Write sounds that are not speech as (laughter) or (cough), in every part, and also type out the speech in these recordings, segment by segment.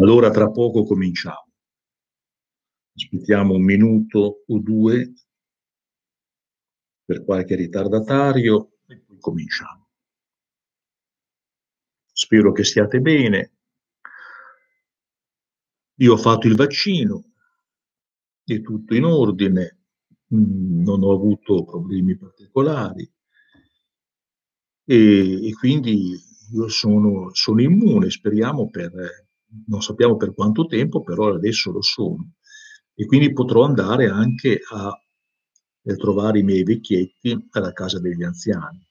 Allora tra poco cominciamo. Aspettiamo un minuto o due per qualche ritardatario e poi cominciamo. Spero che stiate bene. Io ho fatto il vaccino, è tutto in ordine, mm, non ho avuto problemi particolari e, e quindi io sono, sono immune, speriamo per non sappiamo per quanto tempo, però adesso lo sono. E quindi potrò andare anche a eh, trovare i miei vecchietti alla casa degli anziani,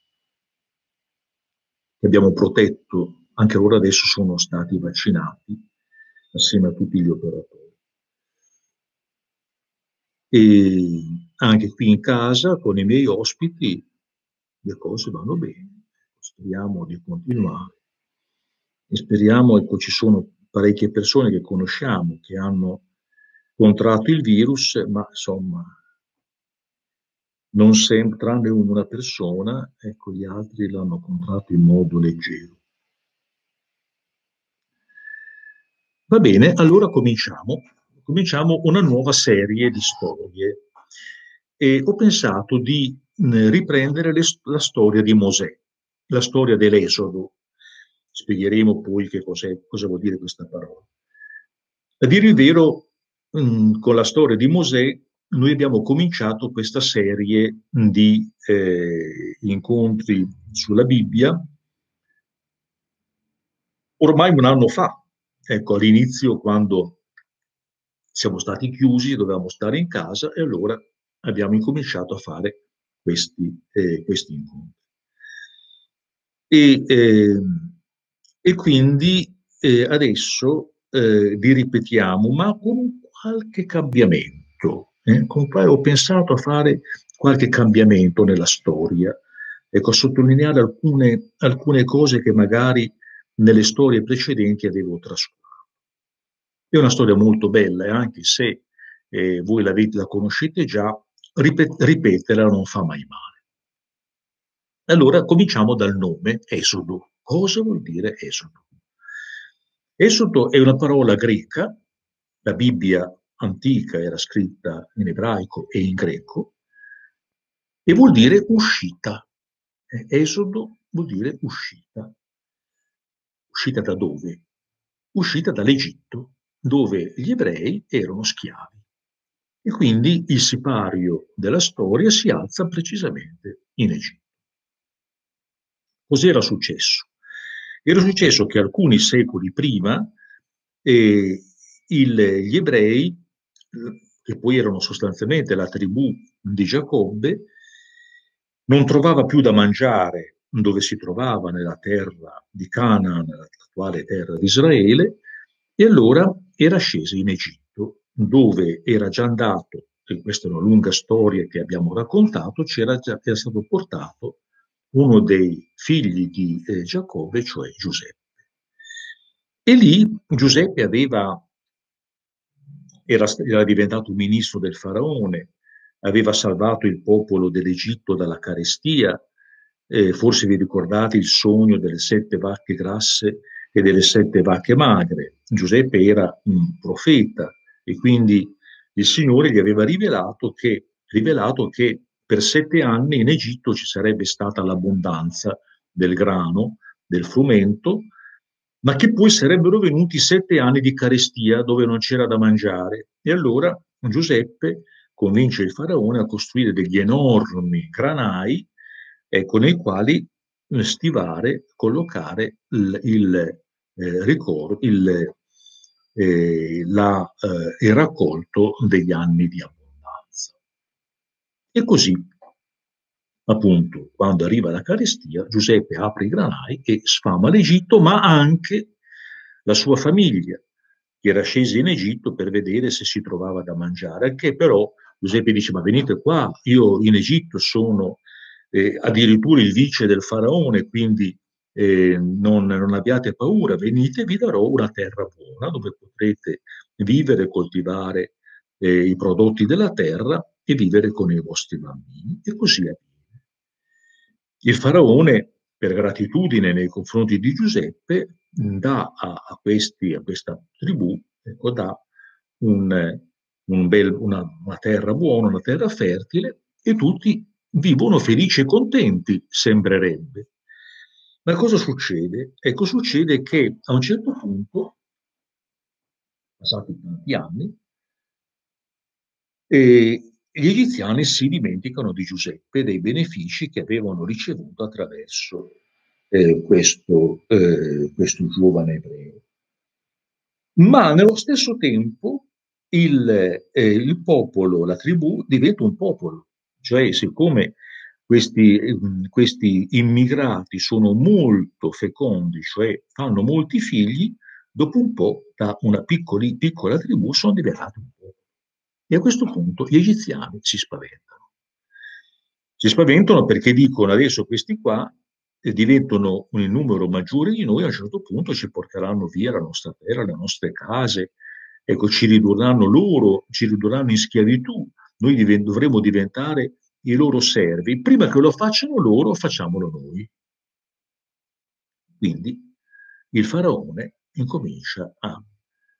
che abbiamo protetto, anche loro adesso sono stati vaccinati assieme a tutti gli operatori. E anche qui in casa con i miei ospiti le cose vanno bene, speriamo di continuare e speriamo, ecco, ci sono parecchie persone che conosciamo che hanno contratto il virus, ma insomma, non sempre, tranne una persona, ecco, gli altri l'hanno contratto in modo leggero. Va bene, allora cominciamo. Cominciamo una nuova serie di storie. E ho pensato di riprendere le, la storia di Mosè, la storia dell'Esodo, Spiegheremo poi che cosa vuol dire questa parola. A dire il vero, mm, con la storia di Mosè, noi abbiamo cominciato questa serie di eh, incontri sulla Bibbia ormai un anno fa, ecco, all'inizio quando siamo stati chiusi, dovevamo stare in casa e allora abbiamo incominciato a fare questi, eh, questi incontri. E, eh, e quindi eh, adesso eh, vi ripetiamo, ma con qualche cambiamento. Eh? Con ho pensato a fare qualche cambiamento nella storia, ecco, a sottolineare alcune, alcune cose che magari nelle storie precedenti avevo trascurato. È una storia molto bella e anche se eh, voi la, la conoscete già, ripet- ripeterla non fa mai male. Allora cominciamo dal nome Esodo. Cosa vuol dire esodo? Esodo è una parola greca, la Bibbia antica era scritta in ebraico e in greco, e vuol dire uscita. Esodo vuol dire uscita. Uscita da dove? Uscita dall'Egitto, dove gli ebrei erano schiavi. E quindi il sipario della storia si alza precisamente in Egitto. Cos'era successo? Era successo che alcuni secoli prima eh, il, gli ebrei, che poi erano sostanzialmente la tribù di Giacobbe, non trovava più da mangiare dove si trovava nella terra di Canaan, nell'attuale terra di Israele, e allora era sceso in Egitto, dove era già andato, e questa è una lunga storia che abbiamo raccontato, c'era già, era stato portato uno dei figli di eh, Giacobbe, cioè Giuseppe. E lì Giuseppe aveva, era, era diventato ministro del faraone, aveva salvato il popolo dell'Egitto dalla carestia, eh, forse vi ricordate il sogno delle sette vacche grasse e delle sette vacche magre. Giuseppe era un profeta e quindi il Signore gli aveva rivelato che, rivelato che per sette anni in Egitto ci sarebbe stata l'abbondanza del grano, del frumento, ma che poi sarebbero venuti sette anni di carestia dove non c'era da mangiare. E allora Giuseppe convince il faraone a costruire degli enormi granai ecco, nei quali stivare, collocare il, il, eh, ricor- il, eh, la, eh, il raccolto degli anni di abbondanza. E così, appunto, quando arriva la carestia, Giuseppe apre i granai e sfama l'Egitto, ma anche la sua famiglia. che era scesa in Egitto per vedere se si trovava da mangiare, che però Giuseppe dice ma venite qua, io in Egitto sono eh, addirittura il vice del faraone, quindi eh, non, non, abbiate paura, venite, vi darò una terra buona dove potrete vivere, coltivare eh, i prodotti della terra e vivere con i vostri bambini. E così avviene. Il faraone, per gratitudine nei confronti di Giuseppe, dà a, questi, a questa tribù, ecco, dà un, un bel, una, una terra buona, una terra fertile e tutti vivono felici e contenti, sembrerebbe. Ma cosa succede? Ecco, succede che a un certo punto, passati tanti anni, eh, gli egiziani si dimenticano di Giuseppe e dei benefici che avevano ricevuto attraverso eh, questo, eh, questo giovane ebreo. Ma nello stesso tempo il, eh, il popolo, la tribù, diventa un popolo, cioè siccome questi, ehm, questi immigrati sono molto fecondi, cioè fanno molti figli, dopo un po' da una piccoli, piccola tribù sono diventati un popolo. E a questo punto gli egiziani si spaventano. Si spaventano perché dicono adesso questi qua eh, diventano un numero maggiore di noi, a un certo punto ci porteranno via la nostra terra, le nostre case, ecco, ci ridurranno loro, ci ridurranno in schiavitù, noi div- dovremo diventare i loro servi, prima che lo facciano loro, facciamolo noi. Quindi il faraone incomincia a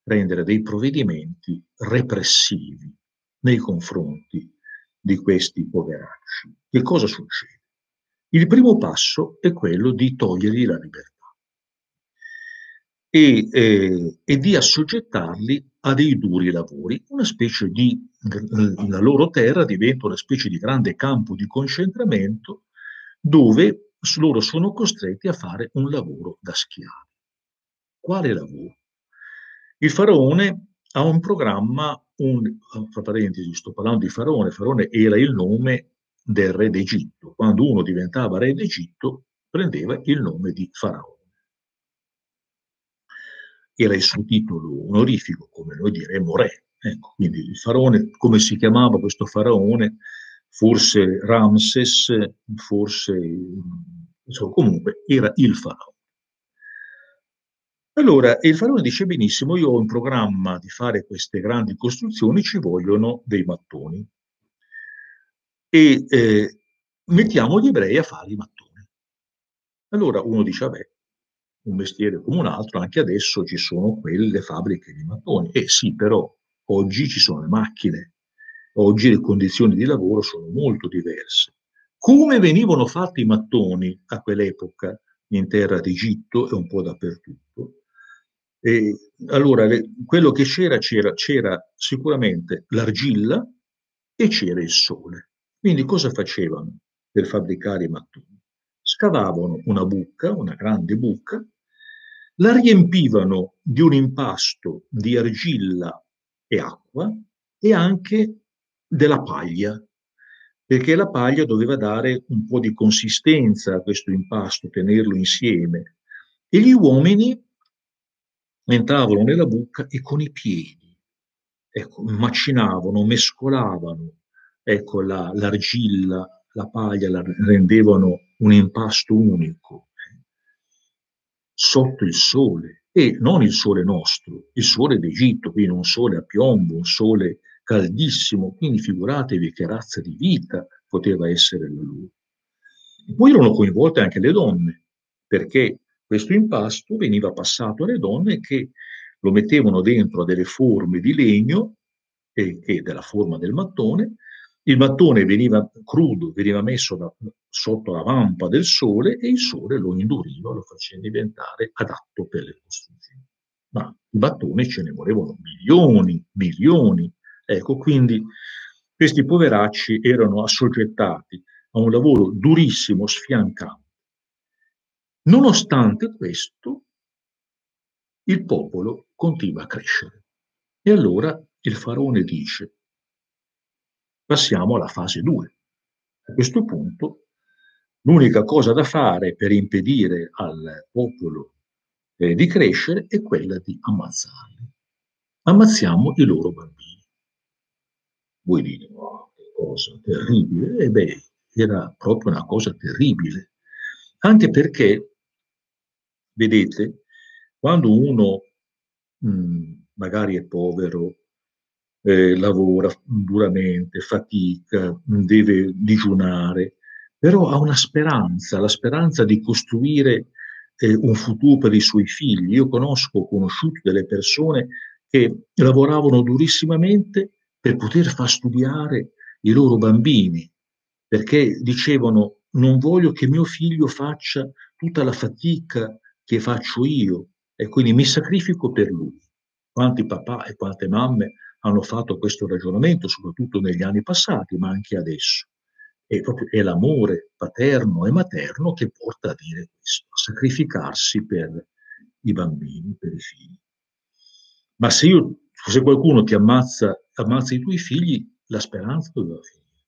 prendere dei provvedimenti repressivi nei confronti di questi poveracci. Che cosa succede? Il primo passo è quello di togliergli la libertà e, eh, e di assoggettarli a dei duri lavori, una specie di, la loro terra diventa una specie di grande campo di concentramento dove loro sono costretti a fare un lavoro da schiavi. Quale lavoro? Il faraone ha un programma, un, fra parentesi, sto parlando di faraone, faraone era il nome del re d'Egitto. Quando uno diventava re d'Egitto prendeva il nome di faraone era il suo titolo onorifico, come noi diremmo re. Ecco, quindi il faraone, come si chiamava questo faraone? Forse Ramses, forse, insomma, comunque era il faraone. Allora, il faraone dice benissimo, io ho in programma di fare queste grandi costruzioni, ci vogliono dei mattoni. E eh, mettiamo gli ebrei a fare i mattoni. Allora uno dice, vabbè, un mestiere come un altro, anche adesso ci sono quelle fabbriche di mattoni. Eh sì, però oggi ci sono le macchine, oggi le condizioni di lavoro sono molto diverse. Come venivano fatti i mattoni a quell'epoca in terra d'Egitto e un po' dappertutto? E allora, le, quello che c'era, c'era, c'era sicuramente l'argilla e c'era il sole. Quindi cosa facevano per fabbricare i mattoni? scavavano una buca, una grande buca, la riempivano di un impasto di argilla e acqua e anche della paglia, perché la paglia doveva dare un po' di consistenza a questo impasto, tenerlo insieme. E gli uomini entravano nella buca e con i piedi. Ecco, macinavano, mescolavano ecco, la, l'argilla, la paglia, la rendevano un impasto unico sotto il sole. E non il sole nostro, il sole d'Egitto, quindi un sole a piombo, un sole caldissimo, quindi figuratevi che razza di vita poteva essere la loro. poi erano coinvolte anche le donne, perché questo impasto veniva passato alle donne che lo mettevano dentro a delle forme di legno, e, che della forma del mattone, il mattone veniva crudo, veniva messo da, sotto la vampa del sole e il sole lo induriva, lo faceva diventare adatto per le costruzioni. Ma i mattoni ce ne volevano milioni, milioni. Ecco, quindi questi poveracci erano assoggettati a un lavoro durissimo, sfiancante. Nonostante questo, il popolo continua a crescere. E allora il faraone dice, passiamo alla fase 2. A questo punto l'unica cosa da fare per impedire al popolo eh, di crescere è quella di ammazzarli. ammazziamo i loro bambini. Voi dite, oh, che cosa terribile. E beh, era proprio una cosa terribile. Anche perché, vedete, quando uno mh, mm, magari è povero, eh, lavora duramente, fatica, deve digiunare, però ha una speranza, la speranza di costruire eh, un futuro per i suoi figli. Io conosco, ho conosciuto delle persone che lavoravano durissimamente per poter far studiare i loro bambini, perché dicevano non voglio che mio figlio faccia tutta la fatica che faccio io e quindi mi sacrifico per lui. Quanti papà e quante mamme hanno fatto questo ragionamento, soprattutto negli anni passati, ma anche adesso. È, proprio, è l'amore paterno e materno che porta a dire questo, a sacrificarsi per i bambini, per i figli. Ma se, io, se qualcuno ti ammazza, ammazza i tuoi figli, la speranza doveva finire.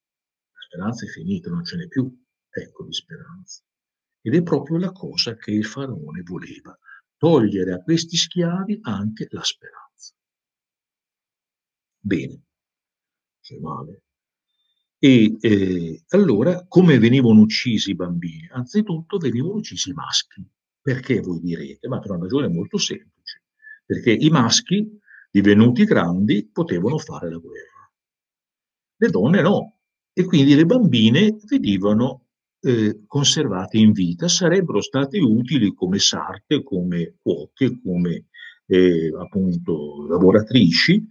La speranza è finita, non ce n'è più ecco di speranza. Ed è proprio la cosa che il faraone voleva, togliere a questi schiavi anche la speranza. Bene, c'è male. E eh, allora come venivano uccisi i bambini? Anzitutto venivano uccisi i maschi. Perché voi direte? Ma per una ragione molto semplice. Perché i maschi, divenuti grandi, potevano fare la guerra. Le donne no. E quindi le bambine venivano eh, conservate in vita, sarebbero state utili come sarte, come cuoche, come eh, appunto lavoratrici,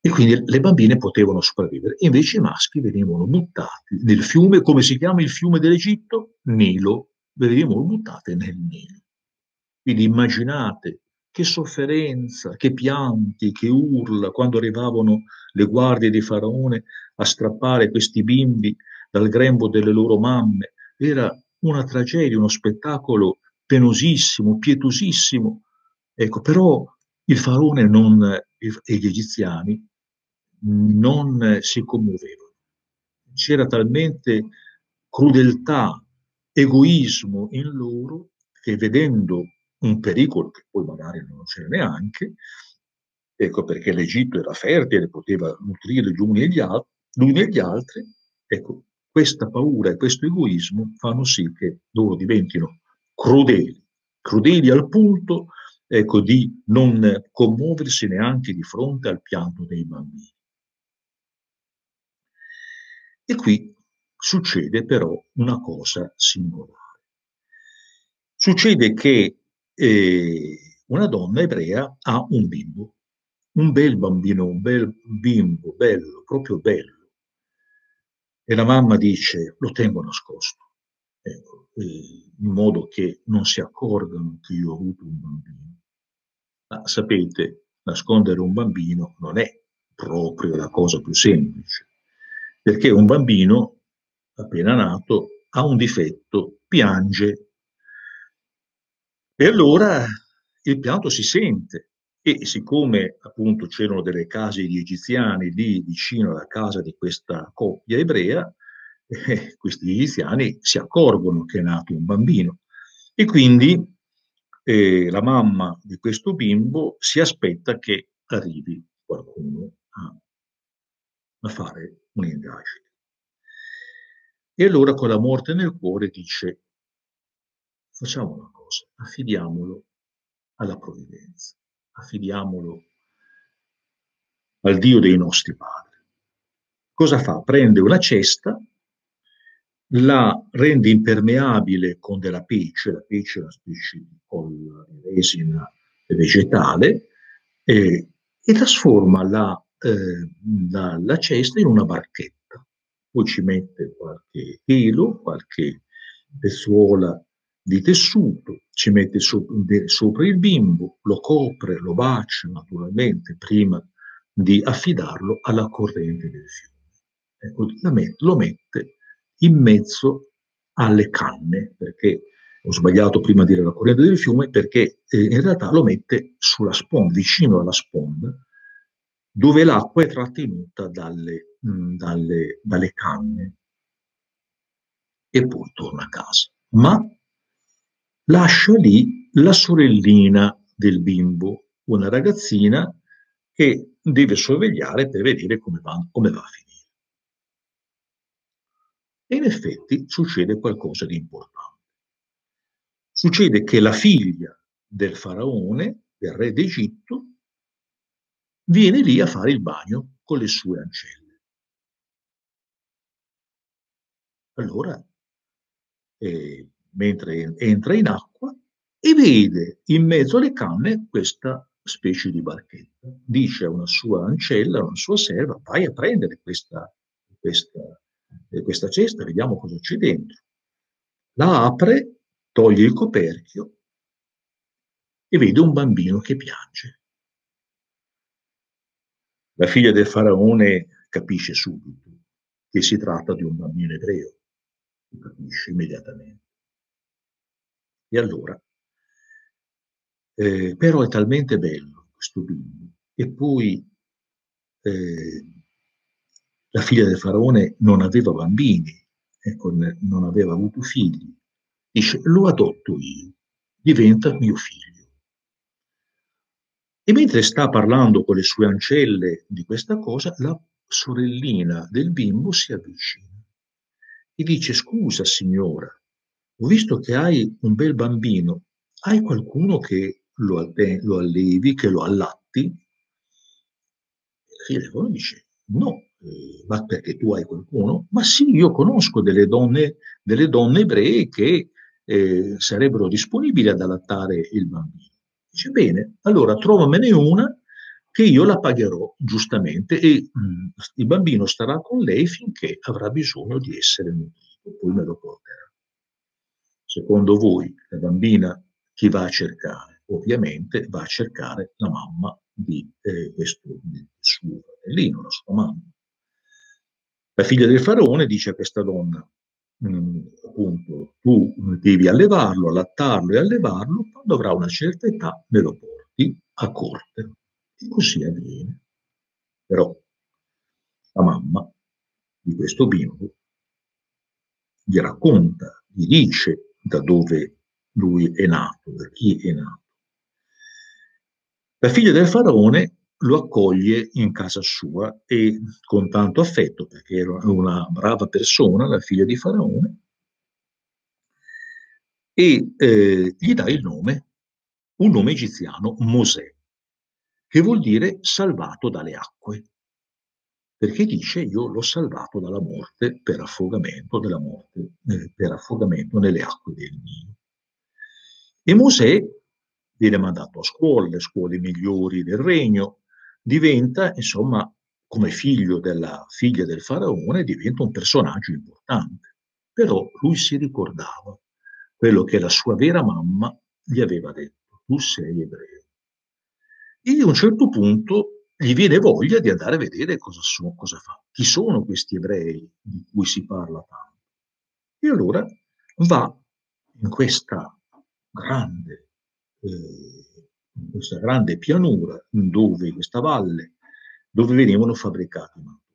e quindi le bambine potevano sopravvivere. Invece i maschi venivano buttati nel fiume, come si chiama il fiume dell'Egitto? Nilo, venivano buttati nel Nilo. Quindi immaginate che sofferenza, che pianti, che urla quando arrivavano le guardie di Faraone a strappare questi bimbi dal grembo delle loro mamme. Era una tragedia, uno spettacolo penosissimo, pietosissimo. Ecco, però il faraone non, e gli egiziani non si commuovevano. C'era talmente crudeltà, egoismo in loro che vedendo un pericolo che poi magari non c'era neanche, ecco perché l'Egitto era fertile, poteva nutrire gli uni e gli, uni e gli altri, ecco, questa paura e questo egoismo fanno sì che loro diventino crudeli, crudeli al punto ecco, di non commuoversi neanche di fronte al pianto dei bambini. E qui succede però una cosa singolare. Succede che eh, una donna ebrea ha un bimbo, un bel bambino, un bel bimbo, bello, proprio bello e la mamma dice lo tengo nascosto, ecco, in modo che non si accorgano che io ho avuto un bambino. Ma sapete, nascondere un bambino non è proprio la cosa più semplice, perché un bambino appena nato ha un difetto, piange. E allora il pianto si sente, e siccome appunto c'erano delle case di egiziani lì vicino alla casa di questa coppia ebrea, (laughs) eh, questi egiziani si accorgono che è nato un bambino e quindi eh, la mamma di questo bimbo si aspetta che arrivi qualcuno a, a fare un'indagine. E allora con la morte nel cuore dice facciamo una cosa, affidiamolo alla provvidenza affidiamolo al Dio dei nostri padri. Cosa fa? Prende una cesta, la rende impermeabile con della pece, la pece è una specie di resina vegetale, eh, e trasforma la, eh, la, la cesta in una barchetta. Poi ci mette qualche telo, qualche pezzuola di tessuto, ci mette sopra il bimbo, lo copre, lo bacia naturalmente prima di affidarlo alla corrente del fiume. Ecco, lo mette in mezzo alle canne, perché ho sbagliato prima a dire la corrente del fiume, perché eh, in realtà lo mette sulla sponda, vicino alla sponda, dove l'acqua è trattenuta dalle, mh, dalle, dalle canne e poi torna a casa. Ma lascia lì la sorellina del bimbo, una ragazzina che deve sorvegliare per vedere come va, come va a finire. E in effetti succede qualcosa di importante. Succede che la figlia del faraone, del re d'Egitto, viene lì a fare il bagno con le sue ancelle. Allora, eh, mentre entra in acqua, e vede in mezzo alle canne questa specie di barchetta. Dice a una sua ancella, a una sua serva, vai a prendere questa, questa questa cesta, vediamo cosa c'è dentro. La apre, toglie il coperchio e vede un bambino che piange. La figlia del faraone capisce subito che si tratta di un bambino ebreo, capisce immediatamente. E allora, eh, però è talmente bello questo bimbo, e poi eh, la figlia del faraone non aveva bambini, ecco, non aveva avuto figli. Dice, lo adotto io, diventa mio figlio. E mentre sta parlando con le sue ancelle di questa cosa, la sorellina del bimbo si avvicina e dice, scusa signora, ho visto che hai un bel bambino, hai qualcuno che lo, lo allevi, che lo allatti? Del faraone dice, no, eh, ma perché tu hai qualcuno? Ma sì, io conosco delle donne, delle donne ebree che eh, sarebbero disponibili ad allattare il bambino. Dice, bene, allora trovamene una che io la pagherò giustamente e mh, mm, il bambino starà con lei finché avrà bisogno di essere nutrito, poi me lo porterà. Secondo voi, la bambina chi va a cercare? Ovviamente va a cercare la mamma di eh, questo di suo fratellino, la sua mamma. La figlia del faraone dice a questa donna, mm, appunto, tu devi allevarlo, allattarlo e allevarlo, quando avrà una certa età me lo porti a corte. E così avviene. Però la mamma di questo bimbo gli racconta, gli dice da dove lui è nato, da chi è nato. La figlia del faraone lo accoglie in casa sua e con tanto affetto, perché era una brava persona, la figlia di Faraone, e eh, gli dà il nome, un nome egiziano, Mosè, che vuol dire salvato dalle acque, perché dice io l'ho salvato dalla morte per affogamento, della morte eh, per affogamento nelle acque del Nilo. E Mosè viene mandato a scuola, le scuole migliori del regno, diventa, insomma, come figlio della figlia del faraone, diventa un personaggio importante. Però lui si ricordava quello che la sua vera mamma gli aveva detto, tu sei ebreo. E a un certo punto gli viene voglia di andare a vedere cosa, so, cosa fa, chi sono questi ebrei di cui si parla tanto. E allora va in questa grande eh, questa grande pianura dove, questa valle, dove venivano fabbricati i mattoni.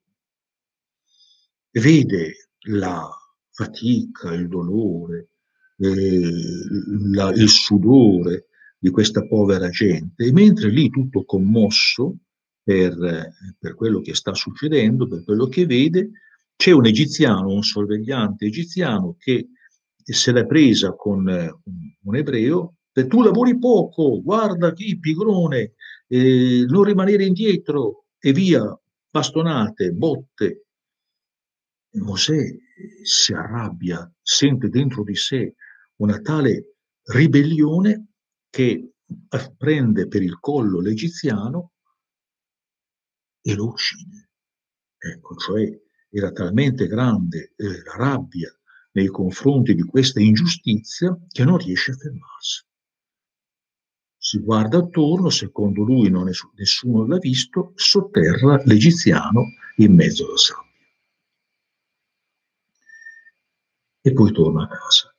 Vede la fatica, il dolore, eh, la, il sudore di questa povera gente e mentre lì tutto commosso per, per quello che sta succedendo, per quello che vede, c'è un egiziano, un sorvegliante egiziano che se l'è presa con un ebreo se tu lavori poco, guarda chi, pigrone, eh, non rimanere indietro e via, bastonate, botte. E Mosè si arrabbia, sente dentro di sé una tale ribellione che prende per il collo l'egiziano e lo uccide. Ecco, cioè era talmente grande eh, la rabbia nei confronti di questa ingiustizia che non riesce a fermarsi si guarda attorno, secondo lui non è, nessuno l'ha visto, sotterra l'egiziano in mezzo alla sabbia. E poi torna a casa.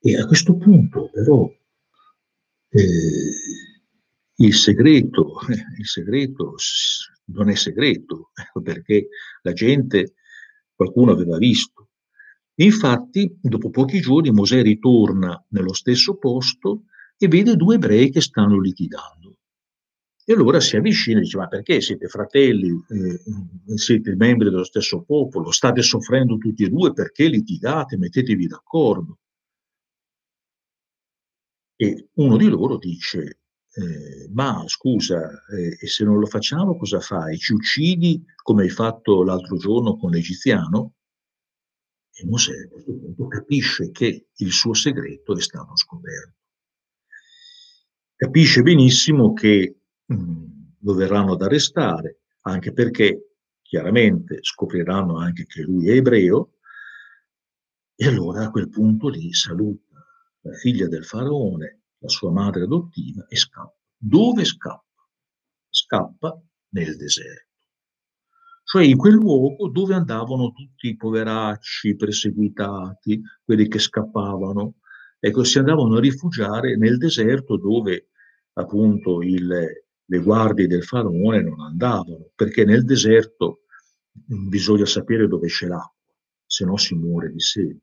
E a questo punto però eh, il, segreto, eh, il segreto non è segreto, ecco, perché la gente, qualcuno aveva visto. Infatti, dopo pochi giorni Mosè ritorna nello stesso posto e vede due ebrei che stanno litigando. E allora si avvicina e dice, ma perché siete fratelli, eh, siete membri dello stesso popolo, state soffrendo tutti e due, perché litigate, mettetevi d'accordo? E uno di loro dice, eh, ma scusa, eh, e se non lo facciamo cosa fai? Ci uccidi come hai fatto l'altro giorno con l'egiziano? E Mosè a questo punto capisce che il suo segreto è stato scoperto. Capisce benissimo che lo verranno ad arrestare, anche perché chiaramente scopriranno anche che lui è ebreo, e allora a quel punto lì saluta la figlia del faraone, la sua madre adottiva, e scappa. Dove scappa? Scappa nel deserto. Cioè in quel luogo dove andavano tutti i poveracci perseguitati, quelli che scappavano, ecco, si andavano a rifugiare nel deserto dove appunto il, le guardie del faraone non andavano, perché nel deserto bisogna sapere dove c'è l'acqua, se no si muore di sete.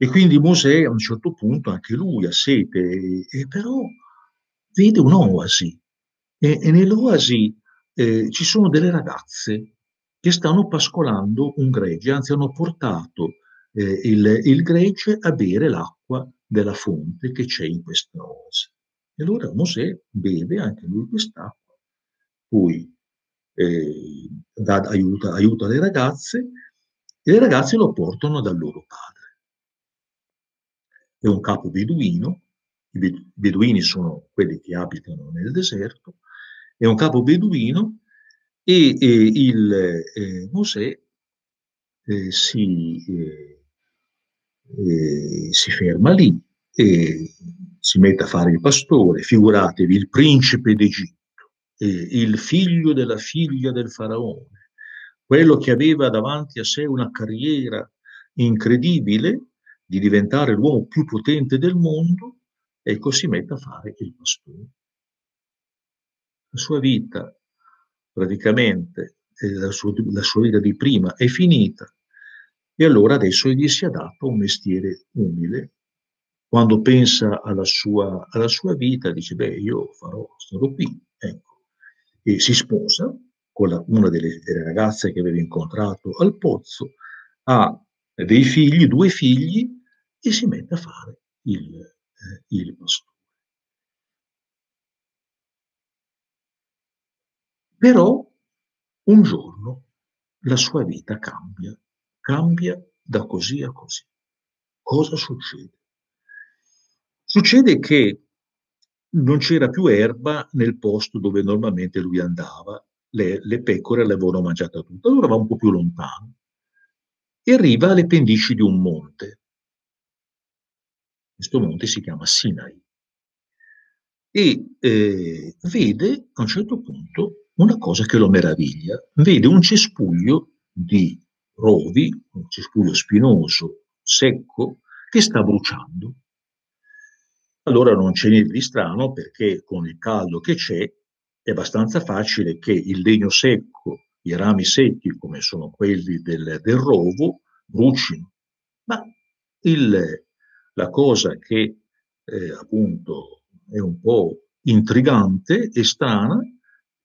E quindi Mosè a un certo punto anche lui ha sete, e, e però vede un'oasi e, e nell'oasi eh, ci sono delle ragazze che stanno pascolando un gregge, anzi hanno portato eh, il, il gregge a bere l'acqua della fonte che c'è in questa oasi. E allora Mosè beve anche lui quest'acqua, poi eh, dà, aiuta, aiuta le ragazze e le ragazze lo portano dal loro padre. È un capo beduino, i beduini sono quelli che abitano nel deserto, è un capo beduino e, e il eh, Mosè eh, si, eh, eh si ferma lì e si mette a fare il pastore, figuratevi, il principe d'Egitto, eh, il figlio della figlia del faraone, quello che aveva davanti a sé una carriera incredibile di diventare l'uomo più potente del mondo, ecco si mette a fare il pastore. La sua vita, praticamente, la, sua, la sua vita di prima è finita e allora adesso gli si adatta un mestiere umile quando pensa alla sua, alla sua vita, dice, beh, io farò, starò qui, ecco. E si sposa con la, una delle, delle, ragazze che aveva incontrato al pozzo, ha dei figli, due figli, e si mette a fare il, eh, il pastore. Però un giorno la sua vita cambia, cambia da così a così. Cosa succede? Succede che non c'era più erba nel posto dove normalmente lui andava, le, le pecore l'avevano mangiata tutta, allora va un po' più lontano e arriva alle pendici di un monte. Questo monte si chiama Sinai. E eh, vede a un certo punto una cosa che lo meraviglia, vede un cespuglio di rovi, un cespuglio spinoso, secco, che sta bruciando. Allora non c'è niente di strano perché con il caldo che c'è è abbastanza facile che il legno secco, i rami secchi come sono quelli del, del rovo, brucino. Ma il, la cosa che eh, appunto è un po' intrigante e strana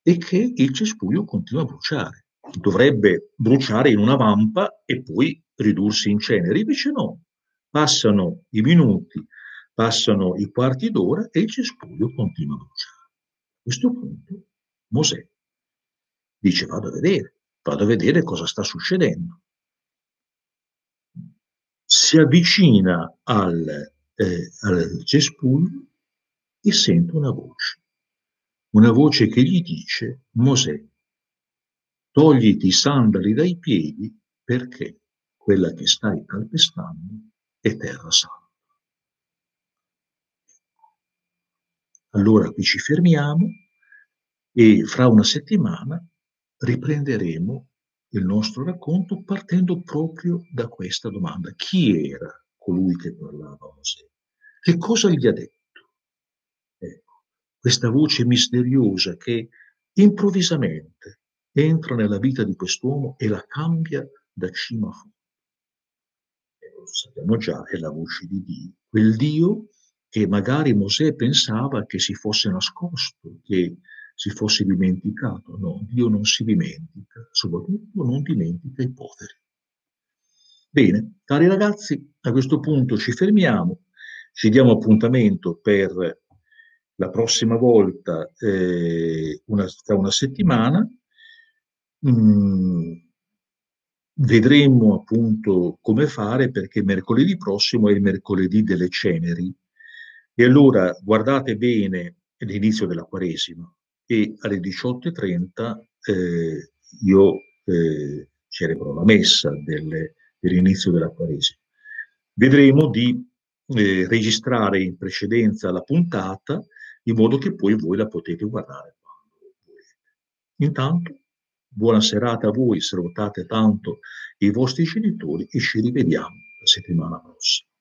è che il cespuglio continua a bruciare. Dovrebbe bruciare in una vampa e poi ridursi in cenere, invece no. Passano i minuti, Passano i quarti d'ora e il cespuglio continua a bruciare. A questo punto Mosè dice vado a vedere, vado a vedere cosa sta succedendo. Si avvicina al, eh, al cespuglio e sente una voce, una voce che gli dice Mosè, togliti i sandali dai piedi perché quella che stai calpestando è terra santa. Allora qui ci fermiamo e fra una settimana riprenderemo il nostro racconto partendo proprio da questa domanda. Chi era colui che parlava a Mosè? Che cosa gli ha detto? Ecco, questa voce misteriosa che improvvisamente entra nella vita di quest'uomo e la cambia da cima a fondo. E lo sappiamo già, è la voce di Dio, quel Dio che magari Mosè pensava che si fosse nascosto, che si fosse dimenticato. No, Dio non si dimentica, soprattutto non dimentica i poveri. Bene, cari ragazzi, a questo punto ci fermiamo, ci diamo appuntamento per la prossima volta, eh, una, tra una settimana. Mm, vedremo appunto come fare perché mercoledì prossimo è il mercoledì delle ceneri. E allora guardate bene l'inizio della Quaresima e alle 18.30 eh, io eh, celebro la messa delle, dell'inizio della Quaresima. Vedremo di eh, registrare in precedenza la puntata in modo che poi voi la potete guardare quando volete. Intanto, buona serata a voi, salutate tanto i vostri genitori e ci rivediamo la settimana prossima.